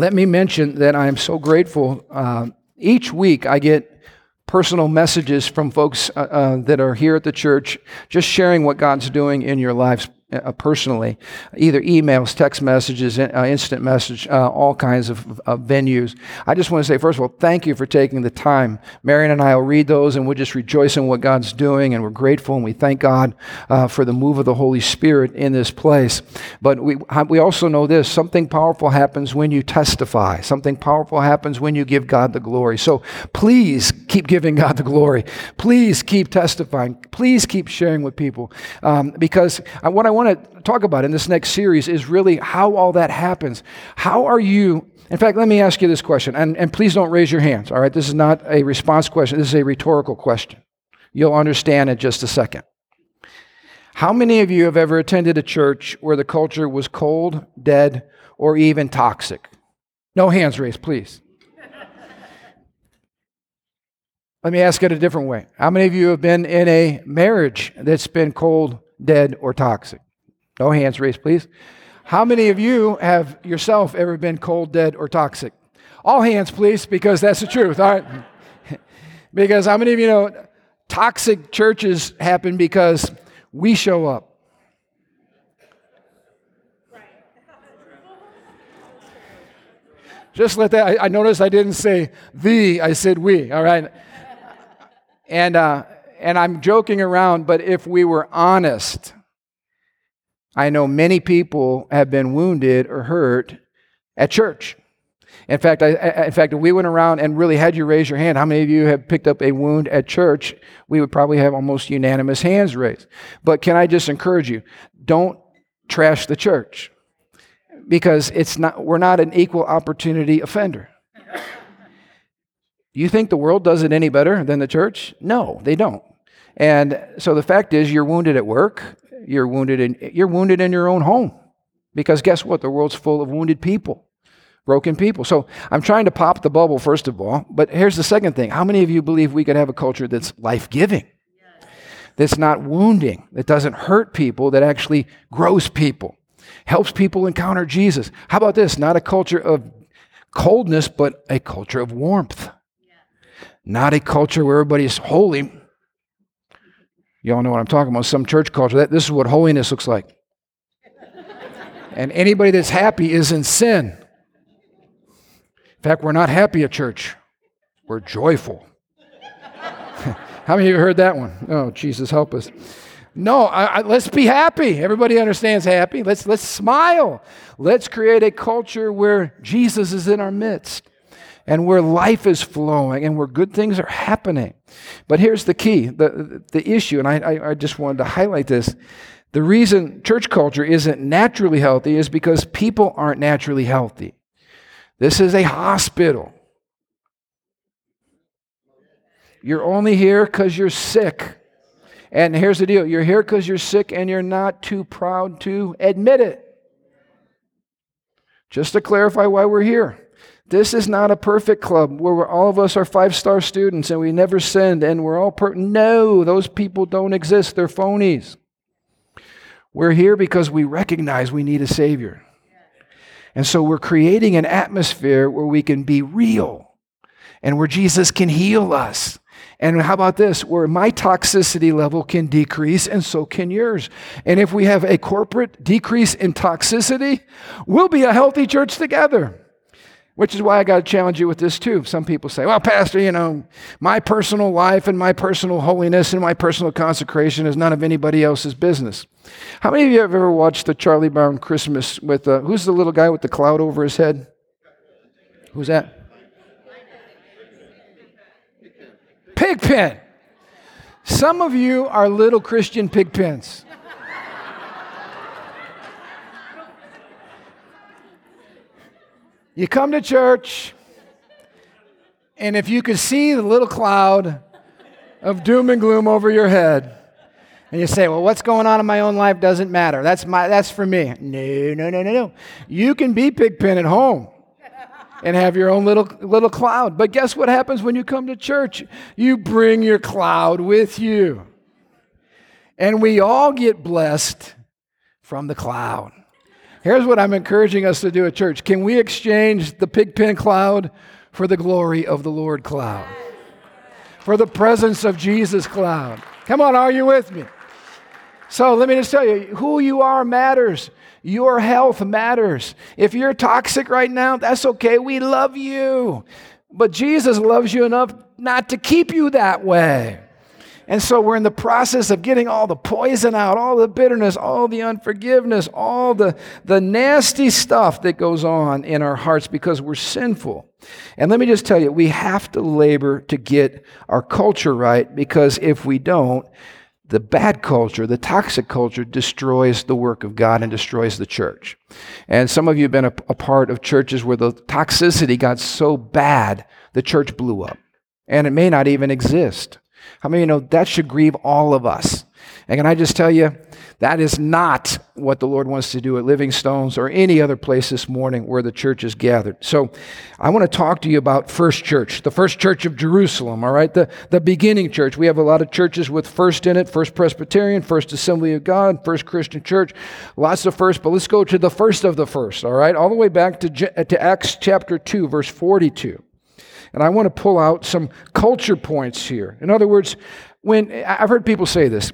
let me mention that I am so grateful. Uh, each week I get personal messages from folks uh, uh, that are here at the church, just sharing what God's doing in your lives uh, personally, either emails, text messages, uh, instant message, uh, all kinds of, of, venues. I just want to say, first of all, thank you for taking the time. Marion and I will read those and we'll just rejoice in what God's doing and we're grateful and we thank God uh, for the move of the Holy Spirit in this place. But we, we also know this something powerful happens when you testify, something powerful happens when you give God the glory. So please keep giving God the glory. Please keep testifying. Please keep sharing with people um, because I, what I want want to talk about in this next series is really how all that happens. How are you? In fact, let me ask you this question, and, and please don't raise your hands, all right? This is not a response question, this is a rhetorical question. You'll understand in just a second. How many of you have ever attended a church where the culture was cold, dead, or even toxic? No hands raised, please. Let me ask it a different way. How many of you have been in a marriage that's been cold, dead, or toxic? No hands raised, please. How many of you have yourself ever been cold, dead, or toxic? All hands, please, because that's the truth. All right. because how many of you know toxic churches happen because we show up? Right. Just let that, I, I, noticed I didn't say the, I said we, all right? And, uh, and I'm joking around, but if we were honest, I know many people have been wounded or hurt at church. In fact, I, in fact, if we went around and really had you raise your hand, how many of you have picked up a wound at church? We would probably have almost unanimous hands raised. But can I just encourage you? Don't trash the church because it's not, we're not an equal opportunity offender. You think the world does it any better than the church? No, they don't. And so the fact is, you're wounded at work, you're wounded in, you're wounded in your own home. Because guess what? The world's full of wounded people, broken people. So I'm trying to pop the bubble, first of all. But here's the second thing How many of you believe we could have a culture that's life giving? That's not wounding, that doesn't hurt people, that actually grows people, helps people encounter Jesus. How about this? Not a culture of coldness, but a culture of warmth. Not a culture where everybody's holy, Y'all know what I'm talking about. Some church culture. That, this is what holiness looks like. and anybody that's happy is in sin. In fact, we're not happy at church, we're joyful. How many of you heard that one? Oh, Jesus, help us. No, I, I, let's be happy. Everybody understands happy. Let's, let's smile. Let's create a culture where Jesus is in our midst and where life is flowing and where good things are happening. But here's the key the, the issue, and I, I just wanted to highlight this. The reason church culture isn't naturally healthy is because people aren't naturally healthy. This is a hospital. You're only here because you're sick. And here's the deal you're here because you're sick and you're not too proud to admit it. Just to clarify why we're here. This is not a perfect club where all of us are five star students and we never sinned and we're all per. No, those people don't exist. They're phonies. We're here because we recognize we need a Savior. And so we're creating an atmosphere where we can be real and where Jesus can heal us. And how about this? Where my toxicity level can decrease and so can yours. And if we have a corporate decrease in toxicity, we'll be a healthy church together. Which is why I got to challenge you with this too. Some people say, well, Pastor, you know, my personal life and my personal holiness and my personal consecration is none of anybody else's business. How many of you have ever watched the Charlie Brown Christmas with, uh, who's the little guy with the cloud over his head? Who's that? Pigpen. Some of you are little Christian pigpens. You come to church, and if you could see the little cloud of doom and gloom over your head, and you say, Well, what's going on in my own life doesn't matter. That's, my, that's for me. No, no, no, no, no. You can be Pigpen at home and have your own little, little cloud. But guess what happens when you come to church? You bring your cloud with you. And we all get blessed from the cloud. Here's what I'm encouraging us to do at church. Can we exchange the pigpen cloud for the glory of the Lord cloud? For the presence of Jesus cloud. Come on, are you with me? So let me just tell you who you are matters. Your health matters. If you're toxic right now, that's okay. We love you. But Jesus loves you enough not to keep you that way. And so we're in the process of getting all the poison out, all the bitterness, all the unforgiveness, all the, the nasty stuff that goes on in our hearts because we're sinful. And let me just tell you, we have to labor to get our culture right because if we don't, the bad culture, the toxic culture, destroys the work of God and destroys the church. And some of you have been a, a, part of churches where the toxicity got so bad, the church blew up. And it may not even exist. How many you know that should grieve all of us? And can I just tell you, that is not what the Lord wants to do at Living Stones or any other place this morning where the church is gathered. So I want to talk to you about First Church, the First Church of Jerusalem, all right? The, the beginning church. We have a lot of churches with first in it First Presbyterian, First Assembly of God, First Christian Church, lots of first, but let's go to the first of the first, all right? All the way back to, to Acts chapter 2, verse 42. And I want to pull out some culture points here. In other words, when I've heard people say this,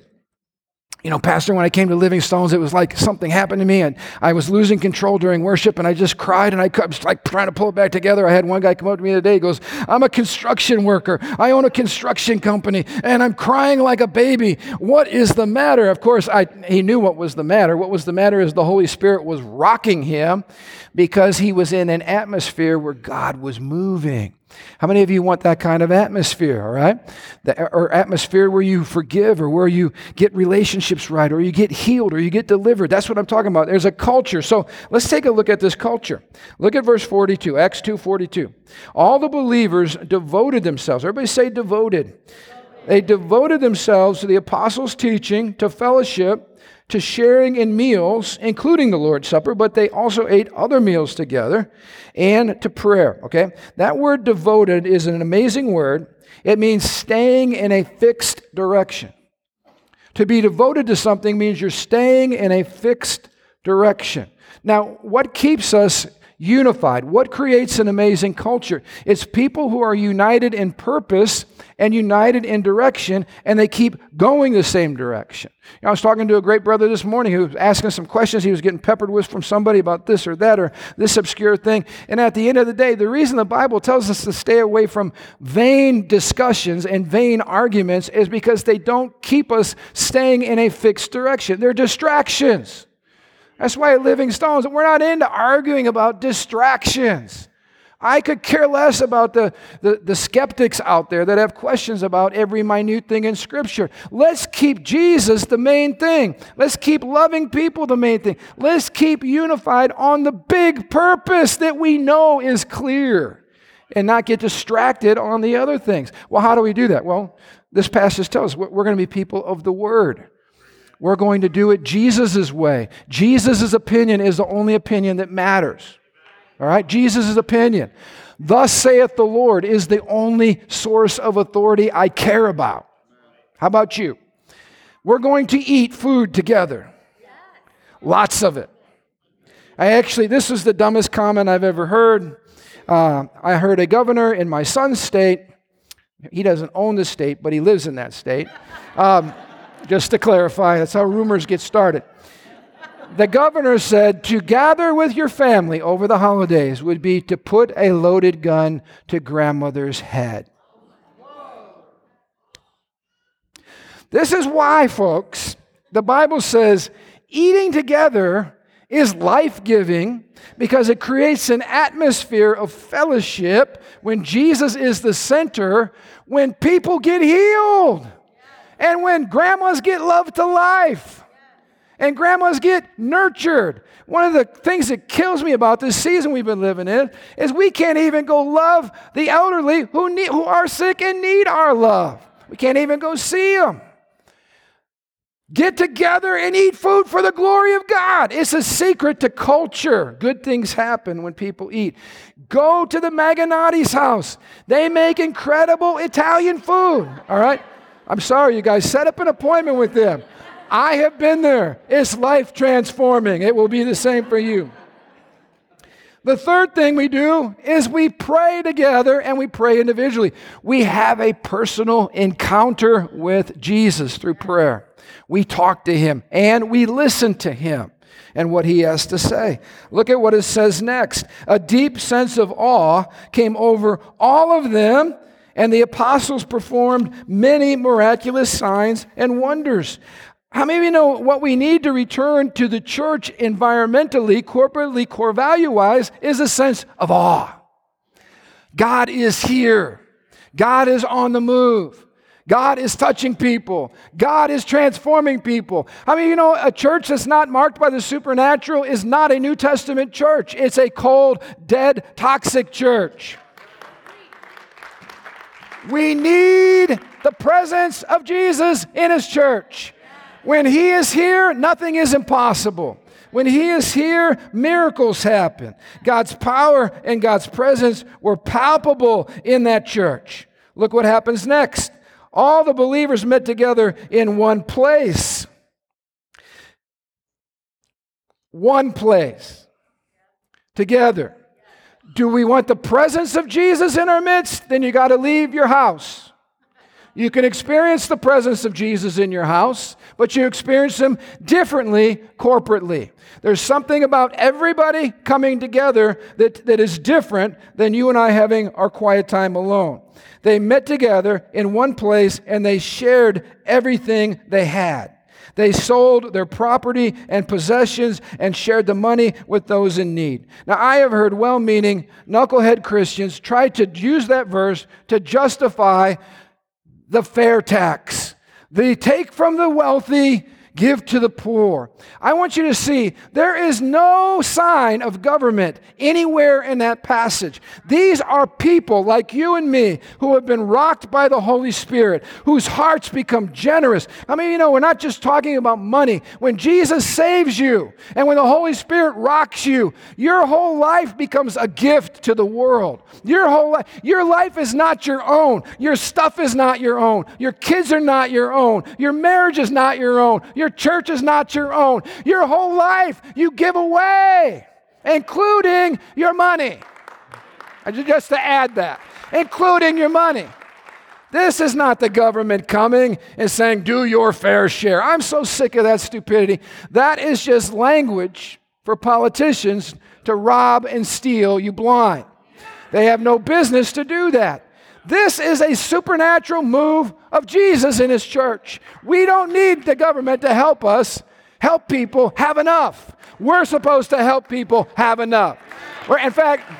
you know, Pastor, when I came to Living Stones, it was like something happened to me and I was losing control during worship and I just cried and I was like trying to pull it back together. I had one guy come up to me today, he goes, I'm a construction worker. I own a construction company and I'm crying like a baby. What is the matter? Of course, I, he knew what was the matter. What was the matter is the Holy Spirit was rocking him because he was in an atmosphere where God was moving. How many of you want that kind of atmosphere, all right? The, or atmosphere where you forgive or where you get relationships right or you get healed or you get delivered. That's what I'm talking about. There's a culture. So let's take a look at this culture. Look at verse 42, Acts 2 42. All the believers devoted themselves. Everybody say devoted. They devoted themselves to the apostles' teaching, to fellowship, to sharing in meals, including the Lord's Supper, but they also ate other meals together, and to prayer. Okay? That word devoted is an amazing word. It means staying in a fixed direction. To be devoted to something means you're staying in a fixed direction. Now, what keeps us unified. What creates an amazing culture? It's people who are united in purpose and united in direction, and they keep going the same direction. You know, I was talking to a great brother this morning who was asking some questions he was getting peppered with from somebody about this or that or this obscure thing. And at the end of the day, the reason the Bible tells us to stay away from vain discussions and vain arguments is because they don't keep us staying in a fixed direction. They're distractions. That's why Living Stones, we're not into arguing about distractions. I could care less about the, the, the, skeptics out there that have questions about every minute thing in Scripture. Let's keep Jesus the main thing. Let's keep loving people the main thing. Let's keep unified on the big purpose that we know is clear and not get distracted on the other things. Well, how do we do that? Well, this passage tells us we're going to be people of the Word. We're going to do it Jesus' way. Jesus' opinion is the only opinion that matters. All right? Jesus' opinion. Thus saith the Lord is the only source of authority I care about. How about you? We're going to eat food together. Lots of it. I actually, this is the dumbest comment I've ever heard. Uh, I heard a governor in my son's state. He doesn't own the state, but he lives in that state. Um, just to clarify, that's how rumors get started. The governor said to gather with your family over the holidays would be to put a loaded gun to grandmother's head. This is why, folks, the Bible says eating together is life giving because it creates an atmosphere of fellowship when Jesus is the center, when people get healed. And when grandmas get loved to life and grandmas get nurtured, one of the things that kills me about this season we've been living in is we can't even go love the elderly who, need, who are sick and need our love. We can't even go see them. Get together and eat food for the glory of God. It's a secret to culture. Good things happen when people eat. Go to the Maganati's house. They make incredible Italian food, all right? I'm sorry, you guys, set up an appointment with them. I have been there. It's life transforming. It will be the same for you. The third thing we do is we pray together and we pray individually. We have a personal encounter with Jesus through prayer. We talk to him and we listen to him and what he has to say. Look at what it says next. A deep sense of awe came over all of them, and the apostles performed many miraculous signs and wonders. How many of you know what we need to return to the church environmentally, corporately, core value wise, is a sense of awe. God is here. God is on the move. God is touching people. God is transforming people. I mean, you know, a church that's not marked by the supernatural is not a New Testament church. It's a cold, dead, toxic church. We need the presence of Jesus in His church. When He is here, nothing is impossible. When He is here, miracles happen. God's power and God's presence were palpable in that church. Look what happens next. All the believers met together in one place. One place. Together. Do we want the presence of Jesus in our midst? Then you got to leave your house. You can experience the presence of Jesus in your house, but you experience him differently corporately. There's something about everybody coming together that, that is different than you and I having our quiet time alone. They met together in one place and they shared everything they had. They sold their property and possessions and shared the money with those in need. Now, I have heard well meaning knucklehead Christians try to use that verse to justify the fair tax. They take from the wealthy give to the poor. I want you to see there is no sign of government anywhere in that passage. These are people like you and me who have been rocked by the Holy Spirit, whose hearts become generous. I mean, you know, we're not just talking about money. When Jesus saves you and when the Holy Spirit rocks you, your whole life becomes a gift to the world. Your whole life, your life is not your own. Your stuff is not your own. Your kids are not your own. Your marriage is not your own. Your your church is not your own. Your whole life you give away, including your money. Just to add that, including your money. This is not the government coming and saying, do your fair share. I'm so sick of that stupidity. That is just language for politicians to rob and steal you blind. They have no business to do that. This is a supernatural move of Jesus in his church. We don't need the government to help us help people have enough. We're supposed to help people have enough. We're, in fact,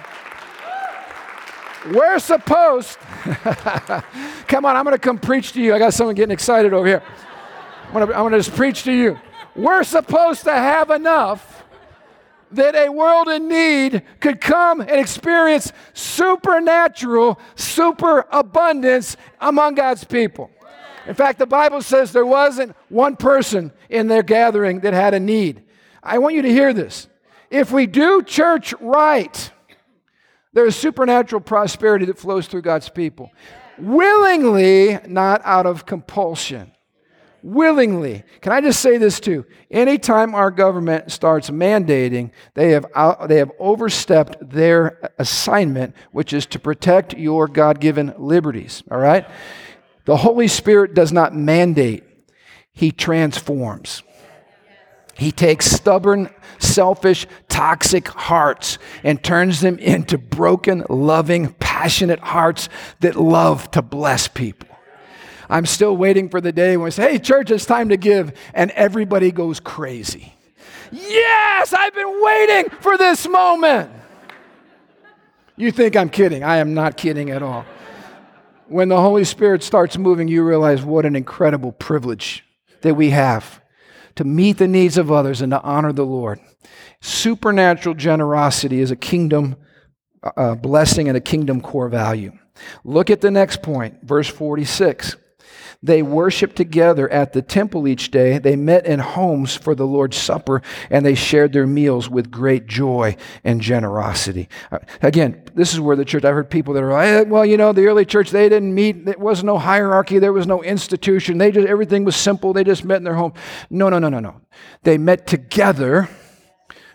we're supposed, come on, I'm going to come preach to you. I got someone getting excited over here. I'm going to just preach to you. We're supposed to have enough that a world in need could come and experience supernatural, super abundance among God's people. In fact, the Bible says there wasn't one person in their gathering that had a need. I want you to hear this. If we do church right, there is supernatural prosperity that flows through God's people. Willingly, not out of compulsion willingly. Can I just say this too? Anytime our government starts mandating, they have, out, they have overstepped their assignment, which is to protect your God given liberties. All right? The Holy Spirit does not mandate, He transforms. He takes stubborn, selfish, toxic hearts and turns them into broken, loving, passionate hearts that love to bless people. I'm still waiting for the day when we say, hey, church, it's time to give, and everybody goes crazy. Yes, I've been waiting for this moment. You think I'm kidding. I am not kidding at all. When the Holy Spirit starts moving, you realize what an incredible privilege that we have to meet the needs of others and to honor the Lord. Supernatural generosity is a kingdom uh, blessing and a kingdom core value. Look at the next point, verse 46. They worshiped together at the temple each day. They met in homes for the Lord's Supper, and they shared their meals with great joy and generosity. Uh, again, this is where the church, I've heard people that are like, well, you know, the early church, they didn't meet. There was no hierarchy. There was no institution. They just, everything was simple. They just met in their home. No, no, no, no, no. They met together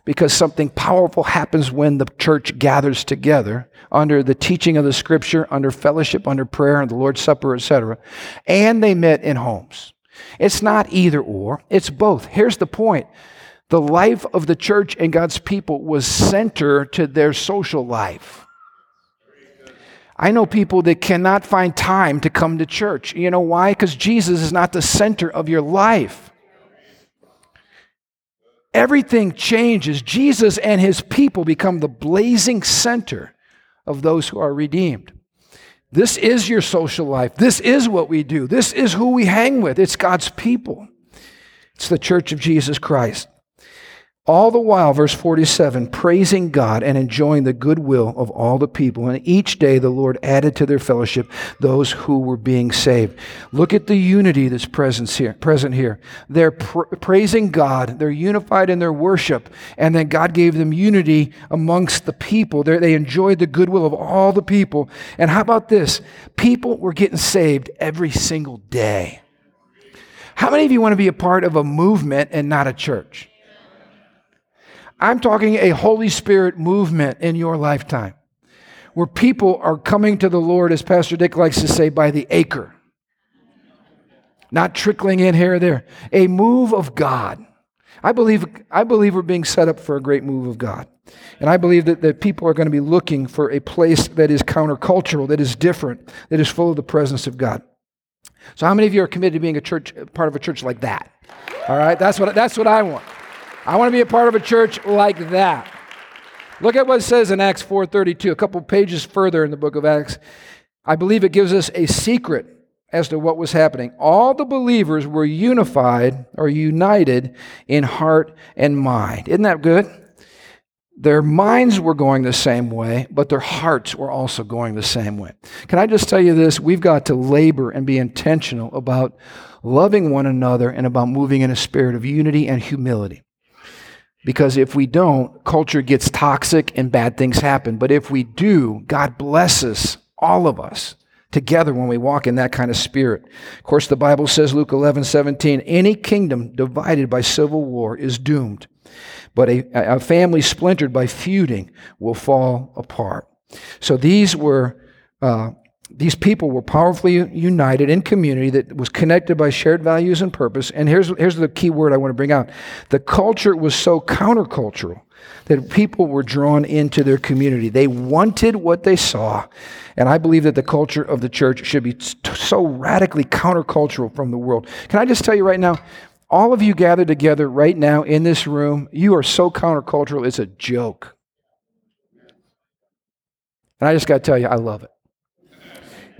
because something powerful happens when the church gathers together under the teaching of the scripture, under fellowship, under prayer, and the Lord's Supper, etc. And they met in homes. It's not either or, it's both. Here's the point the life of the church and God's people was center to their social life. I know people that cannot find time to come to church. You know why? Because Jesus is not the center of your life everything changes. Jesus and his people become the blazing center of those who are redeemed. This is your social life. This is what we do. This is who we hang with. It's God's people. It's the church of Jesus Christ. All the while, verse 47, praising God and enjoying the goodwill of all the people. And each day the Lord added to their fellowship those who were being saved. Look at the unity that's present here. Present here. They're pr- praising God, they're unified in their worship, and then God gave them unity amongst the people. They're, they enjoyed the goodwill of all the people. And how about this? People were getting saved every single day. How many of you want to be a part of a movement and not a church? I'm talking a Holy Spirit movement in your lifetime where people are coming to the Lord, as Pastor Dick likes to say, by the acre. Not trickling in here or there. A move of God. I believe, I believe we're being set up for a great move of God. And I believe that, that people are going to be looking for a place that is countercultural, that is different, that is full of the presence of God. So, how many of you are committed to being a church, part of a church like that? All right, that's what, that's what I want. I want to be a part of a church like that. Look at what it says in Acts 4:32, a couple pages further in the book of Acts. I believe it gives us a secret as to what was happening. All the believers were unified or united in heart and mind. Isn't that good? Their minds were going the same way, but their hearts were also going the same way. Can I just tell you this? We've got to labor and be intentional about loving one another and about moving in a spirit of unity and humility. Because if we don't, culture gets toxic and bad things happen. But if we do, God blesses all of us together when we walk in that kind of spirit. Of course, the Bible says, Luke 11, 17, any kingdom divided by civil war is doomed, but a, a family splintered by feuding will fall apart. So these were uh, these people were powerfully united in community that was connected by shared values and purpose. And here's, here's the key word I want to bring out the culture was so countercultural that people were drawn into their community. They wanted what they saw. And I believe that the culture of the church should be so radically countercultural from the world. Can I just tell you right now? All of you gathered together right now in this room, you are so countercultural, it's a joke. And I just got to tell you, I love it.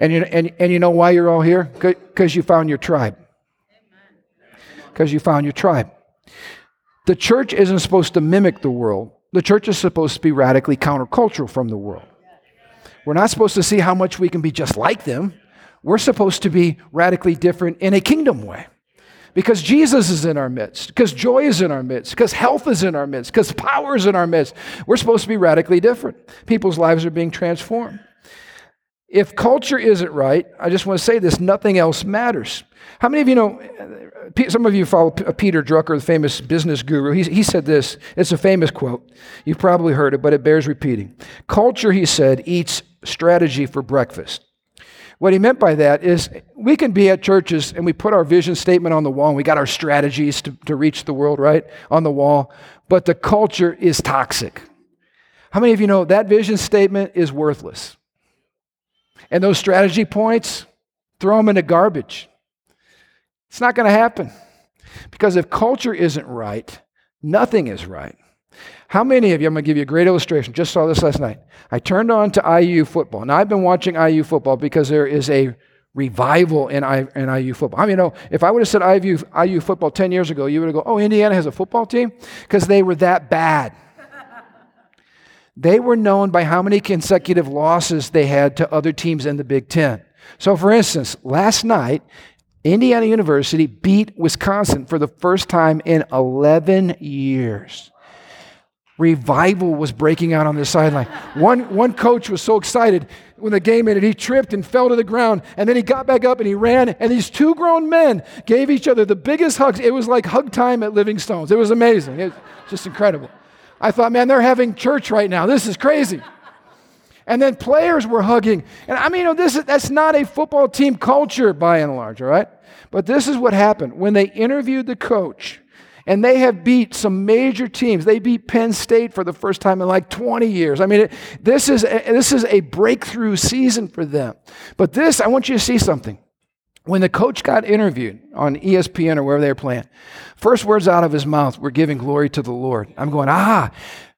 And you, and, and you know why you're all here? Because you found your tribe. Because you found your tribe. The church isn't supposed to mimic the world, the church is supposed to be radically countercultural from the world. We're not supposed to see how much we can be just like them. We're supposed to be radically different in a kingdom way. Because Jesus is in our midst, because joy is in our midst, because health is in our midst, because power is in our midst. We're supposed to be radically different. People's lives are being transformed. If culture isn't right, I just want to say this nothing else matters. How many of you know? Some of you follow uh, Peter Drucker, the famous business guru. He, he said this. It's a famous quote. You've probably heard it, but it bears repeating. Culture, he said, eats strategy for breakfast. What he meant by that is we can be at churches and we put our vision statement on the wall and we got our strategies to, to reach the world, right? On the wall, but the culture is toxic. How many of you know that vision statement is worthless? And those strategy points, throw them in the garbage. It's not going to happen. Because if culture isn't right, nothing is right. How many of you, I'm going to give you a great illustration, just saw this last night. I turned on to IU football. Now, I've been watching IU football because there is a revival in, I, in IU football. I mean, you know, if I would have said IU, IU football 10 years ago, you would have go, oh, Indiana has a football team? Because they were that bad. They were known by how many consecutive losses they had to other teams in the Big Ten. So, for instance, last night, Indiana University beat Wisconsin for the first time in 11 years. Revival was breaking out on the sideline. One, one coach was so excited when the game ended, he tripped and fell to the ground, and then he got back up and he ran, and these two grown men gave each other the biggest hugs. It was like hug time at Living Stones. It was amazing. It was just incredible. I thought, man, they're having church right now. This is crazy. And then players were hugging. And I mean, you know, this is, that's not a football team culture by and large, all right? But this is what happened. When they interviewed the coach, and they have beat some major teams. They beat Penn State for the first time in like 20 years. I mean, it, this, is a, this is a breakthrough season for them. But this, I want you to see something. When the coach got interviewed on ESPN or wherever they were playing, first words out of his mouth were giving glory to the Lord. I'm going, ah,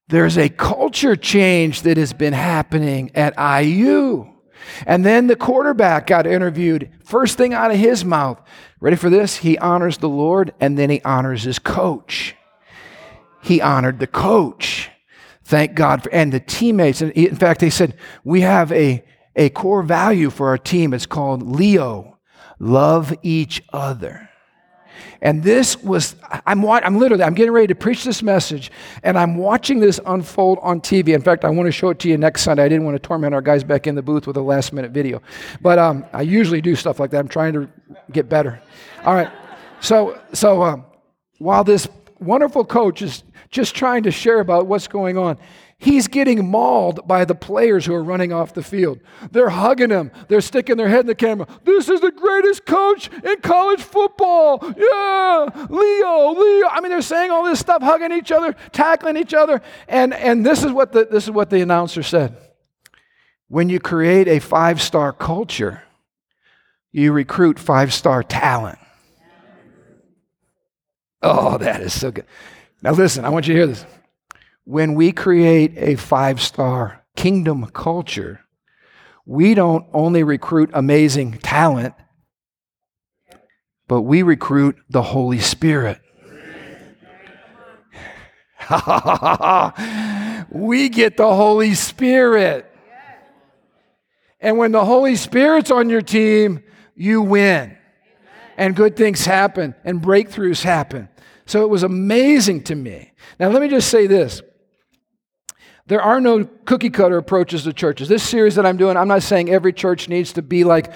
there's a culture change that has been happening at IU. And then the quarterback got interviewed. First thing out of his mouth, ready for this? He honors the Lord and then he honors his coach. He honored the coach. Thank God for, and the teammates. And in fact, they said, we have a, a core value for our team. It's called Leo, love each other. And this was, I'm, I'm literally, I'm getting ready to preach this message, and I'm watching this unfold on TV. In fact, I want to show it to you next Sunday. I didn't want to torment our guys back in the booth with a last minute video. But um, I usually do stuff like that. I'm trying to get better. All right. So, so um, while this wonderful coach is just trying to share about what's going on, He's getting mauled by the players who are running off the field. They're hugging him. They're sticking their head in the camera. This is the greatest coach in college football. Yeah, Leo, Leo. I mean, they're saying all this stuff, hugging each other, tackling each other. And, and this, is what the, this is what the announcer said. When you create a five star culture, you recruit five star talent. Oh, that is so good. Now, listen, I want you to hear this when we create a five star kingdom culture, we don't only recruit amazing talent, but we recruit the Holy Spirit. we get the Holy Spirit. And when the Holy Spirit's on your team, you win. And good things happen and breakthroughs happen. So it was amazing to me. Now, let me just say this there are no cookie cutter approaches to churches. This series that I'm doing, I'm not saying every church needs to be like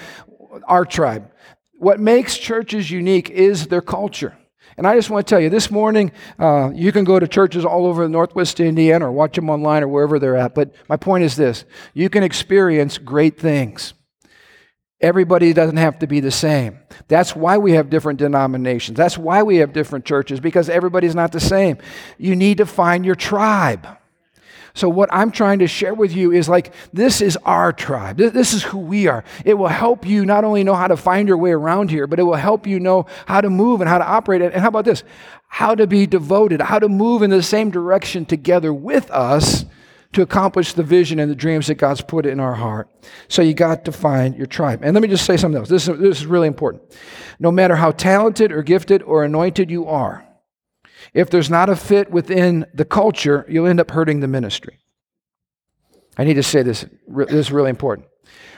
our tribe. What makes churches unique is their culture. And I just want to tell you, this morning, uh, you can go to churches all over Northwest Indiana or watch them online or wherever they're at. But my point is this you can experience great things. Everybody doesn't have to be the same. That's why we have different denominations. That's why we have different churches, because everybody's not the same. You need to find your tribe. So, what I'm trying to share with you is like, this is our tribe. This is who we are. It will help you not only know how to find your way around here, but it will help you know how to move and how to operate. And how about this? How to be devoted, how to move in the same direction together with us to accomplish the vision and the dreams that God's put in our heart. So you got to find your tribe. And let me just say something else. This is, this is really important. No matter how talented or gifted or anointed you are, if there's not a fit within the culture, you'll end up hurting the ministry. I need to say this. This is really important.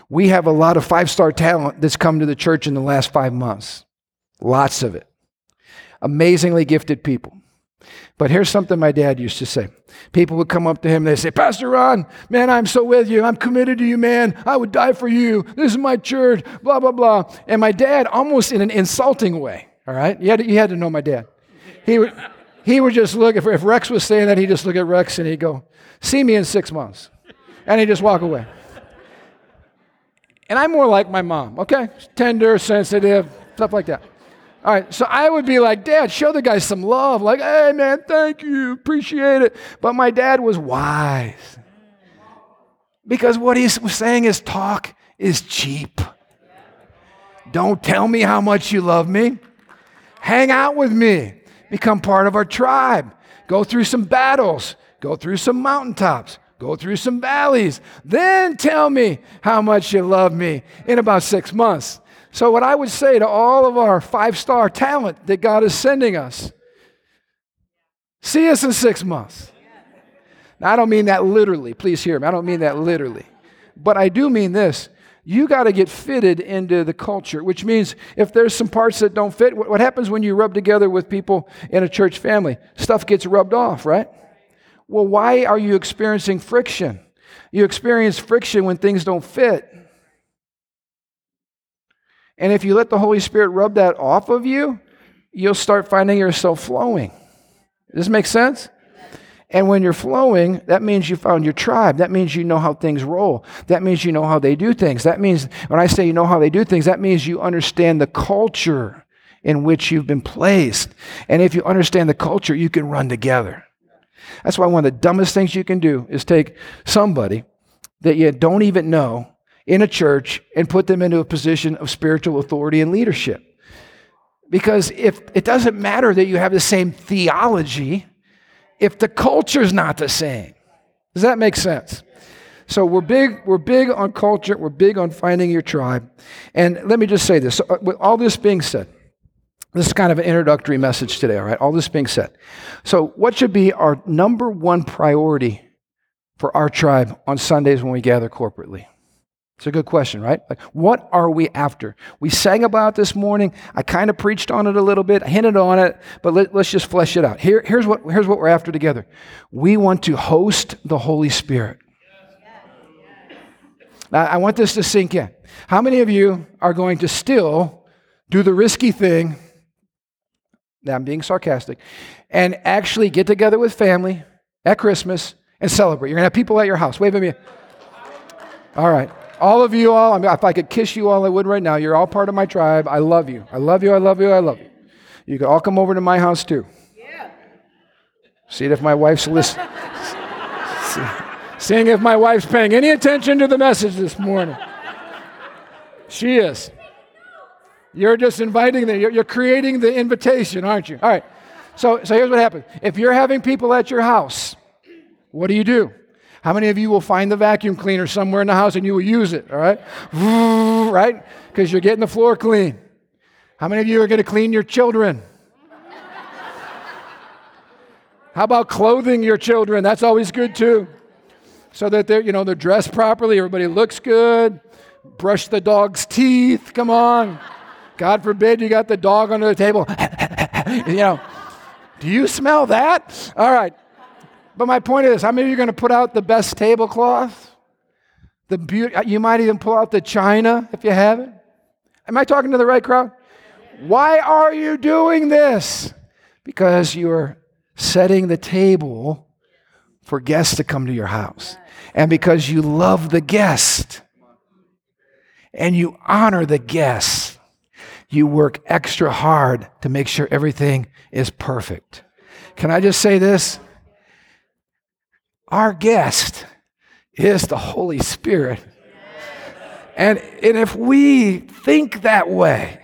We have a lot of five star talent that's come to the church in the last five months. Lots of it. Amazingly gifted people. But here's something my dad used to say. People would come up to him and they'd say, Pastor Ron, man, I'm so with you. I'm committed to you, man. I would die for you. This is my church, blah, blah, blah. And my dad, almost in an insulting way, all right? You had to, you had to know my dad. He would, he would just look, if, if Rex was saying that, he'd just look at Rex and he'd go, See me in six months. And he'd just walk away. And I'm more like my mom, okay? Tender, sensitive, stuff like that. All right, so I would be like, Dad, show the guy some love. Like, hey, man, thank you, appreciate it. But my dad was wise. Because what he's saying is talk is cheap. Don't tell me how much you love me. Hang out with me become part of our tribe. Go through some battles, go through some mountaintops, go through some valleys. Then tell me how much you love me in about six months. So, what I would say to all of our five star talent that God is sending us see us in six months. Now, I don't mean that literally. Please hear me. I don't mean that literally. But I do mean this you got to get fitted into the culture, which means if there's some parts that don't fit, what happens when you rub together with people in a church family? Stuff gets rubbed off, right? Well, why are you experiencing friction? You experience friction when things don't fit. And if you let the Holy Spirit rub that off of you, you'll start finding yourself flowing. Does this make sense? And when you're flowing, that means you found your tribe. That means you know how things roll. That means you know how they do things. That means, when I say you know how they do things, that means you understand the culture in which you've been placed. And if you understand the culture, you can run together. That's why one of the dumbest things you can do is take somebody that you don't even know in a church and put them into a position of spiritual authority and leadership. Because if it doesn't matter that you have the same theology, if the culture's not the same. Does that make sense? So we're big, we're big on culture, we're big on finding your tribe. And let me just say this. So, uh, with all this being said, this is kind of an introductory message today, all right? All this being said. So, what should be our number one priority for our tribe on Sundays when we gather corporately? It's a good question, right? Like, what are we after? We sang about this morning. I kind of preached on it a little bit, I hinted on it, but let, us just flesh it out. Here, here's, what, here's what we're after together. We want to host the Holy Spirit. Now, I want this to sink in. How many of you are going to still do the risky thing? Now, I'm being sarcastic, and actually get together with family at Christmas and celebrate. You're going to have people at your house. Wave at me. All right. All of you all, I mean, if I could kiss you all, I would right now. You're all part of my tribe. I love you. I love you. I love you. I love you. You could all come over to my house too. Yeah. See if my wife's listening. Seeing if my wife's paying any attention to the message this morning. She is. You're just inviting them. You're, you're creating the invitation, aren't you? All right. So, so here's what happens. If you're having people at your house, what do you do? How many of you will find the vacuum cleaner somewhere in the house and you will use it, all right? Right? Because you're getting the floor clean. How many of you are going to clean your children? How about clothing your children? That's always good too. So that they're, you know, they're dressed properly, everybody looks good. Brush the dog's teeth. Come on. God forbid you got the dog under the table. you know, do you smell that? All right. But my point is, how many of you are going to put out the best tablecloth? The beauty, uh, you might even pull out the china if you have it. Am I talking to the right crowd? Why are you doing this? Because you're setting the table for guests to come to your house. And because you love the guest and you honor the guest, you work extra hard to make sure everything is perfect. Can I just say this? Our guest is the Holy Spirit. And, and if we think that way,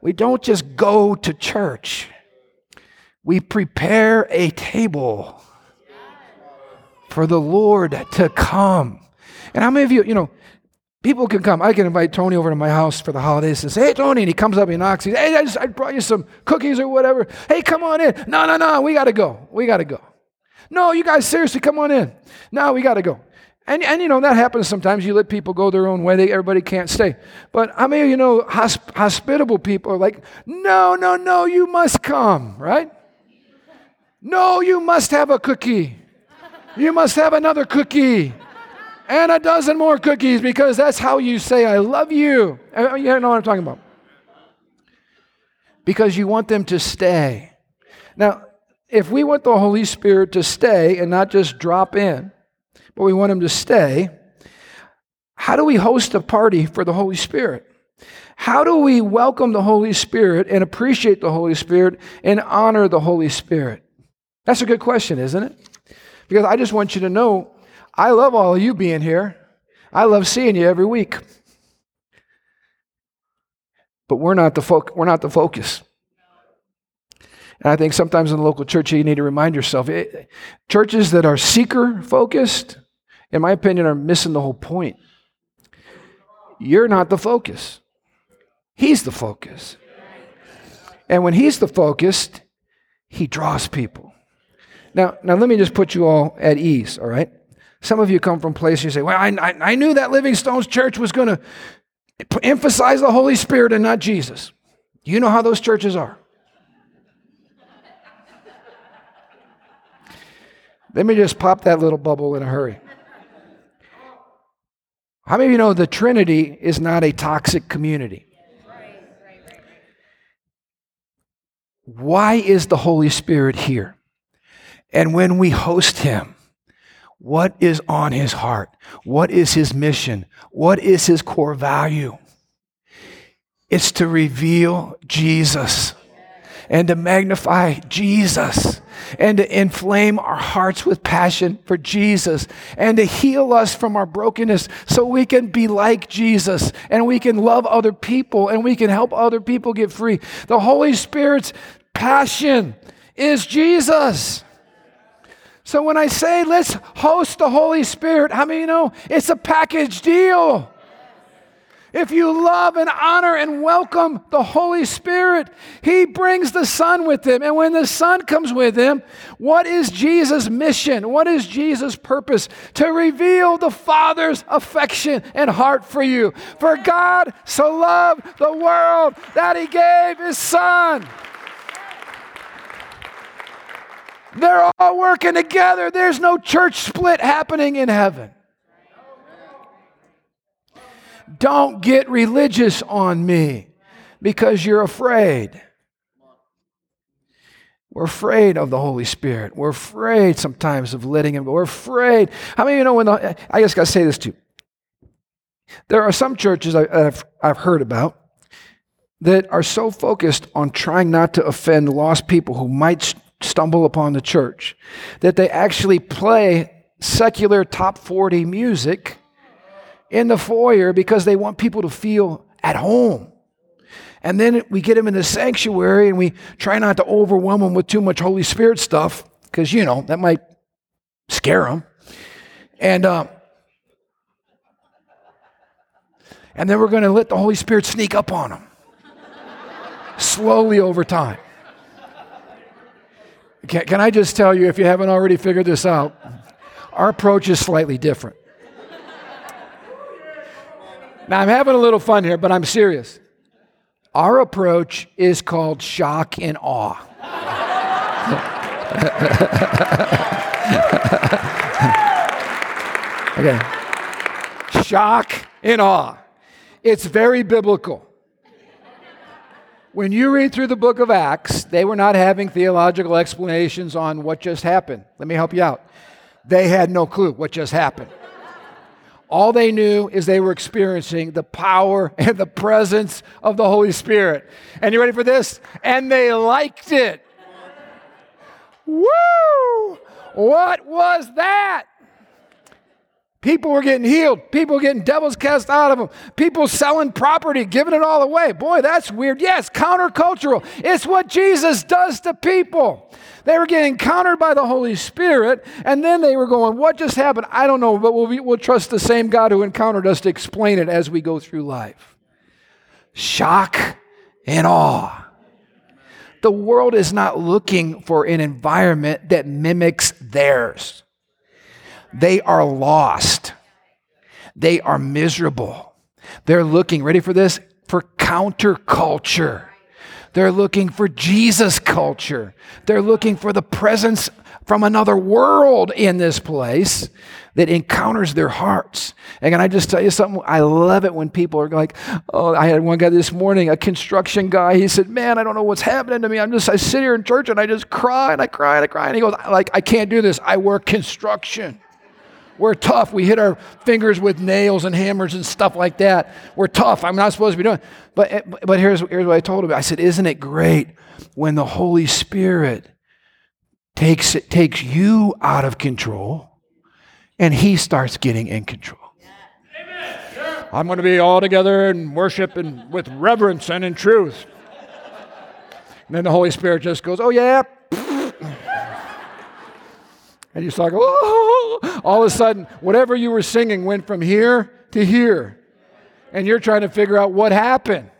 we don't just go to church, we prepare a table for the Lord to come. And how many of you, you know, people can come. I can invite Tony over to my house for the holidays and say, Hey, Tony. And he comes up, he knocks. He says, Hey, I, just, I brought you some cookies or whatever. Hey, come on in. No, no, no. We got to go. We got to go. No, you guys, seriously, come on in. No, we got to go. And, and you know, that happens sometimes. You let people go their own way, they, everybody can't stay. But I mean, you know, hosp- hospitable people are like, no, no, no, you must come, right? No, you must have a cookie. You must have another cookie and a dozen more cookies because that's how you say, I love you. Uh, you know what I'm talking about. Because you want them to stay. Now, if we want the Holy Spirit to stay and not just drop in, but we want him to stay, how do we host a party for the Holy Spirit? How do we welcome the Holy Spirit and appreciate the Holy Spirit and honor the Holy Spirit? That's a good question, isn't it? Because I just want you to know I love all of you being here. I love seeing you every week. But we're not the, fo- we're not the focus. And I think sometimes in the local church, you need to remind yourself it, eh, churches that are seeker focused, in my opinion, are missing the whole point. You're not the focus, He's the focus. And when He's the focus, He draws people. Now, now let me just put you all at ease, all right? Some of you come from places you say, Well, I, I, I knew that Living Stones church was going to emphasize the Holy Spirit and not Jesus. You know how those churches are. Let me just pop that little bubble in a hurry. How many of you know the Trinity is not a toxic community? Why is the Holy Spirit here? And when we host Him, what is on His heart? What is His mission? What is His core value? It's to reveal Jesus and to magnify Jesus and to inflame our hearts with passion for Jesus and to heal us from our brokenness so we can be like Jesus and we can love other people and we can help other people get free. The Holy Spirit's passion is Jesus. So when I say let's host the Holy Spirit, how many you know it's a package deal? If you love and honor and welcome the Holy Spirit, He brings the Son with Him. And when the Son comes with Him, what is Jesus' mission? What is Jesus' purpose? To reveal the Father's affection and heart for you. For God so loved the world that He gave His Son. They're all working together. There's no church split happening in heaven. Don't get religious on me because you're afraid. We're afraid of the Holy Spirit. We're afraid sometimes of letting Him go. We're afraid. How many of you know when the, I just got to say this too. There are some churches I've, I've heard about that are so focused on trying not to offend lost people who might stumble upon the church that they actually play secular top 40 music in the foyer because they want people to feel at home. And then we get them in the sanctuary and we try not to overwhelm them with too much Holy Spirit stuff because, you know, that might scare them. And, uh, and then we're going to let the Holy Spirit sneak up on them slowly over time. Can, can I just tell you, if you haven't already figured this out, our approach is slightly different. Now, I'm having a little fun here, but I'm serious. Our approach is called shock and awe. okay. Shock and awe. It's very biblical. When you read through the book of Acts, they were not having theological explanations on what just happened. Let me help you out. They had no clue what just happened. All they knew is they were experiencing the power and the presence of the Holy Spirit. And you ready for this? And they liked it. Woo! What was that? People were getting healed. People getting devils cast out of them. People selling property, giving it all away. Boy, that's weird. Yes, countercultural. It's what Jesus does to people. They were getting countered by the Holy Spirit, and then they were going, What just happened? I don't know, but we'll, be, we'll trust the same God who encountered us to explain it as we go through life. Shock and awe. The world is not looking for an environment that mimics theirs. They are lost. They are miserable. They're looking, ready for this? For counterculture. They're looking for Jesus culture. They're looking for the presence from another world in this place that encounters their hearts. And can I just tell you something? I love it when people are like, oh, I had one guy this morning, a construction guy. He said, man, I don't know what's happening to me. I'm just, I sit here in church and I just cry and I cry and I cry. And he goes, like, I can't do this. I work construction. We're tough. We hit our fingers with nails and hammers and stuff like that. We're tough. I'm not supposed to be doing. Eh, but but here's here's what I told him. I said, "Isn't it great when the Holy Spirit takes it takes you out of control, and He starts getting in control." I'm going to be all together and worship and with reverence and in truth. And then the Holy Spirit just goes, "Oh yeah." And you start going, oh, all of a sudden, whatever you were singing went from here to here. And you're trying to figure out what happened.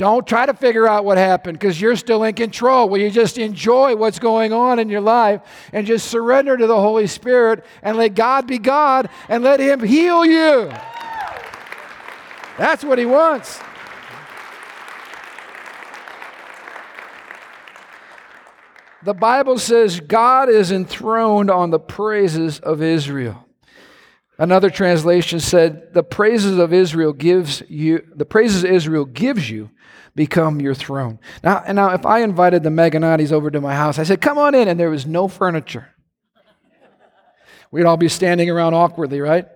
Don't try to figure out what happened because you're still in control. Will you just enjoy what's going on in your life and just surrender to the Holy Spirit and let God be God and let Him heal you? That's what He wants. The Bible says God is enthroned on the praises of Israel. Another translation said, "The praises of Israel gives you the praises Israel gives you become your throne." Now, and now if I invited the Meganottis over to my house, I said, "Come on in," and there was no furniture. We'd all be standing around awkwardly, right?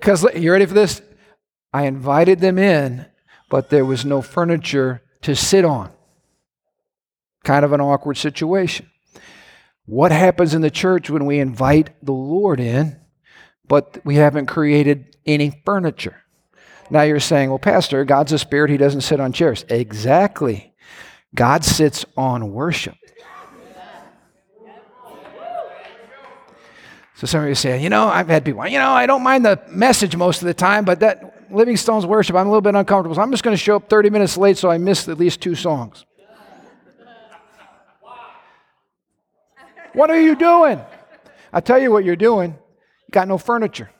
Because you ready for this? I invited them in, but there was no furniture to sit on. Kind of an awkward situation. What happens in the church when we invite the Lord in, but we haven't created any furniture? Now you're saying, well, Pastor, God's a spirit, he doesn't sit on chairs. Exactly. God sits on worship. So some of you saying, you know, I've had people, you know, I don't mind the message most of the time, but that Living Stones worship, I'm a little bit uncomfortable. So I'm just going to show up 30 minutes late so I miss at least two songs. What are you doing? I tell you what you're doing. You got no furniture.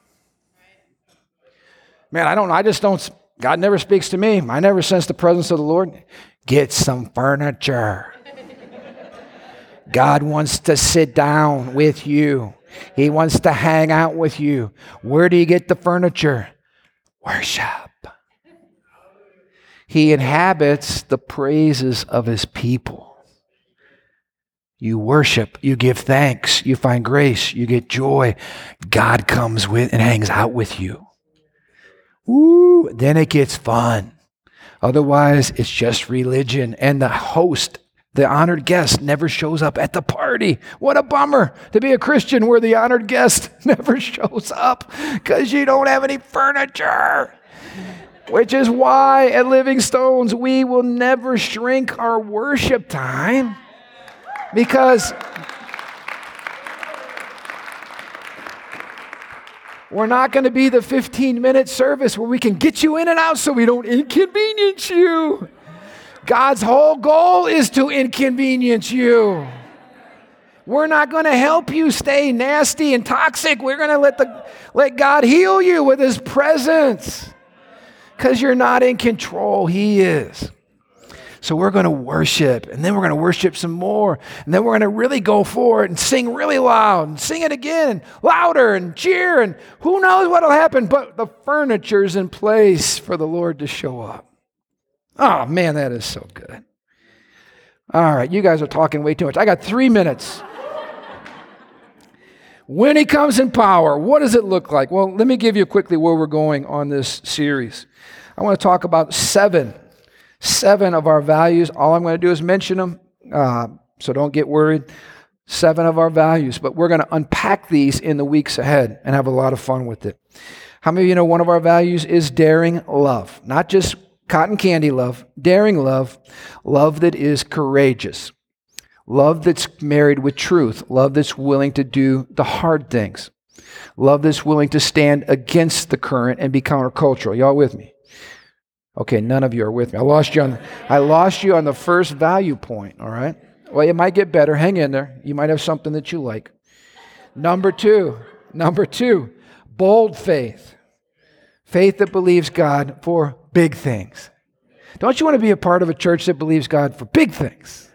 Man, I don't know. I just don't. God never speaks to me. I never sense the presence of the Lord. Get some furniture. God wants to sit down with you. He wants to hang out with you. Where do you get the furniture? Worship. He inhabits the praises of his people. You worship, you give thanks, you find grace, you get joy. God comes with and hangs out with you. Ooh, then it gets fun. Otherwise, it's just religion, and the host, the honored guest, never shows up at the party. What a bummer to be a Christian where the honored guest never shows up because you don't have any furniture. Which is why at Living Stones, we will never shrink our worship time because we're not going to be the 15 minute service where we can get you in and out so we don't inconvenience you. God's whole goal is to inconvenience you. We're not going to help you stay nasty and toxic. We're going to let, the, let God heal you with His presence because you're not in control. He is. So we're going to worship, and then we're going to worship some more, and then we're going to really go for it and sing really loud, and sing it again, and louder, and cheer, and who knows what'll happen, but the furniture's in place for the Lord to show up. Oh, man, that is so good. All right, you guys are talking way too much. I got three minutes. when he comes in power, what does it look like? Well, let me give you quickly where we're going on this series. I want to talk about seven seven of our values. All I'm going to do is mention them, uh, so don't get worried. Seven of our values, but we're going to unpack these in the weeks ahead and have a lot of fun with it. How many of you know one of our values is daring love? Not just cotton candy love, daring love, love that is courageous, love that's married with truth, love that's willing to do the hard things, love that's willing to stand against the current and be countercultural. Y'all with me? Okay, none of you are with me. I lost you on I lost you on the first value point, all right? Well, it might get better. Hang in there. You might have something that you like. Number 2. Number 2. Bold faith. Faith that believes God for big things. Don't you want to be a part of a church that believes God for big things?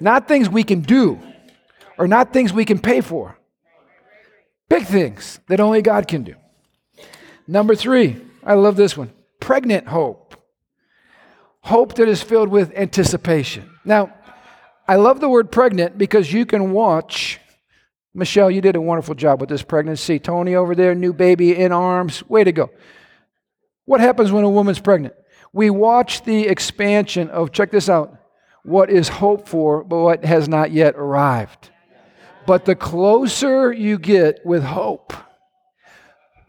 Not things we can do or not things we can pay for. Big things that only God can do. Number 3. I love this one pregnant hope. Hope that is filled with anticipation. Now, I love the word pregnant because you can watch. Michelle, you did a wonderful job with this pregnancy. Tony over there, new baby in arms. Way to go. What happens when a woman's pregnant? We watch the expansion of, check this out, what is hoped for, but what has not yet arrived. But the closer you get with hope,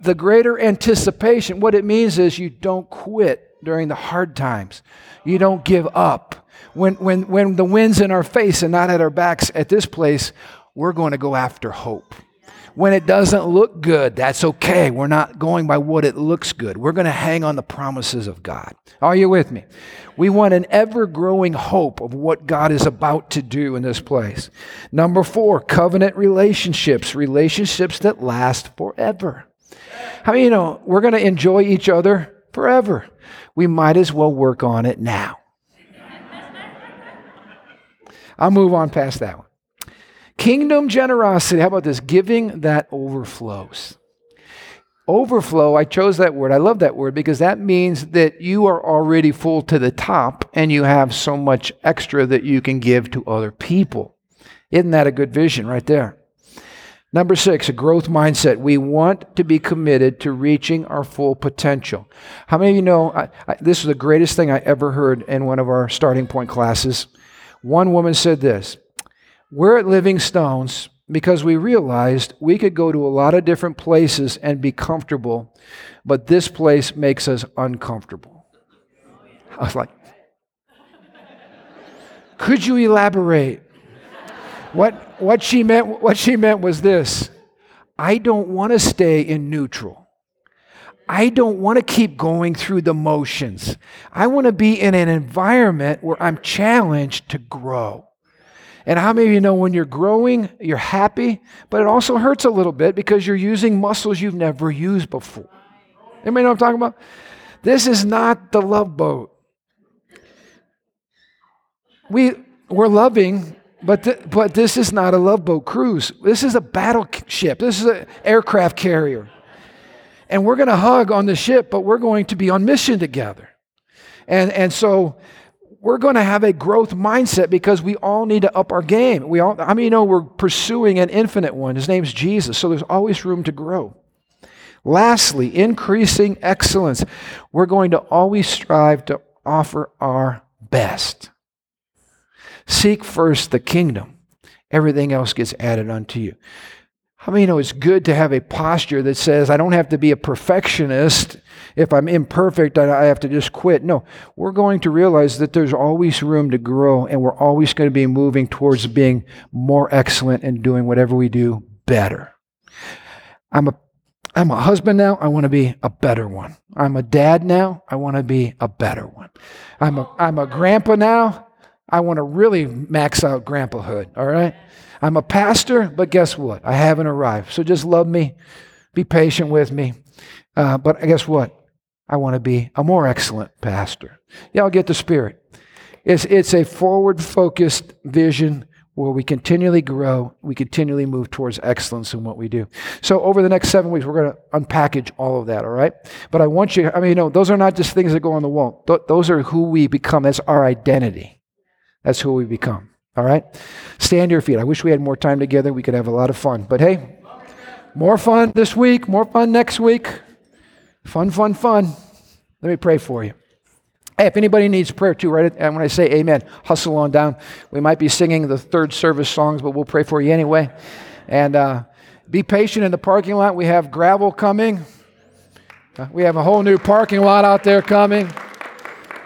the greater anticipation, what it means is you don't quit during the hard times. You don't give up. When, when, when the wind's in our face and not at our backs at this place, we're going to go after hope. when it doesn't look good, that's okay. We're not going by what it looks good. We're going to hang on the promises of God. Are you with me? We want an ever growing hope of what God is about to do in this place. Number four, covenant relationships, relationships that last forever. How many you know we're going to enjoy each other forever? We might as well work on it now. I'll move on past that one. Kingdom generosity. How about this? Giving that overflows. Overflow, I chose that word. I love that word because that means that you are already full to the top and you have so much extra that you can give to other people. Isn't that a good vision right there? Number six, a growth mindset. We want to be committed to reaching our full potential. How many of you know I, I, this is the greatest thing I ever heard in one of our starting point classes? One woman said this We're at Living Stones because we realized we could go to a lot of different places and be comfortable, but this place makes us uncomfortable. I was like, Could you elaborate? What, what, she meant, what she meant was this I don't want to stay in neutral. I don't want to keep going through the motions. I want to be in an environment where I'm challenged to grow. And how many of you know when you're growing, you're happy, but it also hurts a little bit because you're using muscles you've never used before? Anybody know what I'm talking about? This is not the love boat. We, we're loving, but, th- but this is not a love boat cruise. This is a battleship. This is an aircraft carrier and we're going to hug on the ship, but we're going to be on mission together. And, and so we're going to have a growth mindset because we all need to up our game. We all, I mean, you know, we're pursuing an infinite one. His name's Jesus. So there's always room to grow. Lastly, increasing excellence. We're going to always strive to offer our best. Seek first the kingdom. Everything else gets added unto you. How many know it's good to have a posture that says, I don't have to be a perfectionist. If I'm imperfect, I have to just quit. No, we're going to realize that there's always room to grow, and we're always going to be moving towards being more excellent and doing whatever we do better. I'm a I'm a husband now, I want to be a better one. I'm a dad now, I want to be a better one. I'm a I'm a grandpa now, I want to really max out grandpahood, all right? I'm a pastor, but guess what? I haven't arrived. So just love me, be patient with me. Uh, but guess what? I want to be a more excellent pastor. Y'all get the spirit. It's, it's a forward focused vision where we continually grow, we continually move towards excellence in what we do. So over the next seven weeks, we're going to unpackage all of that, all right? But I want you, I mean, you know, those are not just things that go on the wall. Th- those are who we become. That's our identity. That's who we become. All right? Stand your feet. I wish we had more time together. We could have a lot of fun. But hey, more fun this week, more fun next week. Fun, fun, fun. Let me pray for you. Hey, if anybody needs prayer too, right? And when I say amen, hustle on down. We might be singing the third service songs, but we'll pray for you anyway. And uh, be patient in the parking lot. We have gravel coming. Uh, we have a whole new parking lot out there coming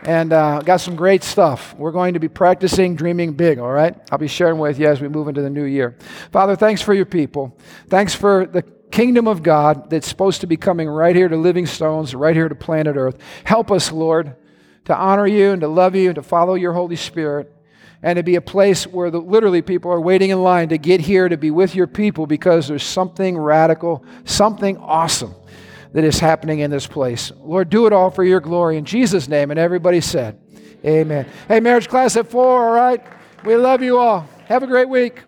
and uh, got some great stuff. We're going to be practicing dreaming big, all right? I'll be sharing with you as we move into the new year. Father, thanks for your people. Thanks for the kingdom of God that's supposed to be coming right here to Living Stones, right here to planet Earth. Help us, Lord, to honor you and to love you and to follow your Holy Spirit and to be a place where the, literally people are waiting in line to get here to be with your people because there's something radical, something awesome that is happening in this place. Lord, do it all for your glory in Jesus' name. And everybody said, Amen. Hey, marriage class at four, all right? We love you all. Have a great week.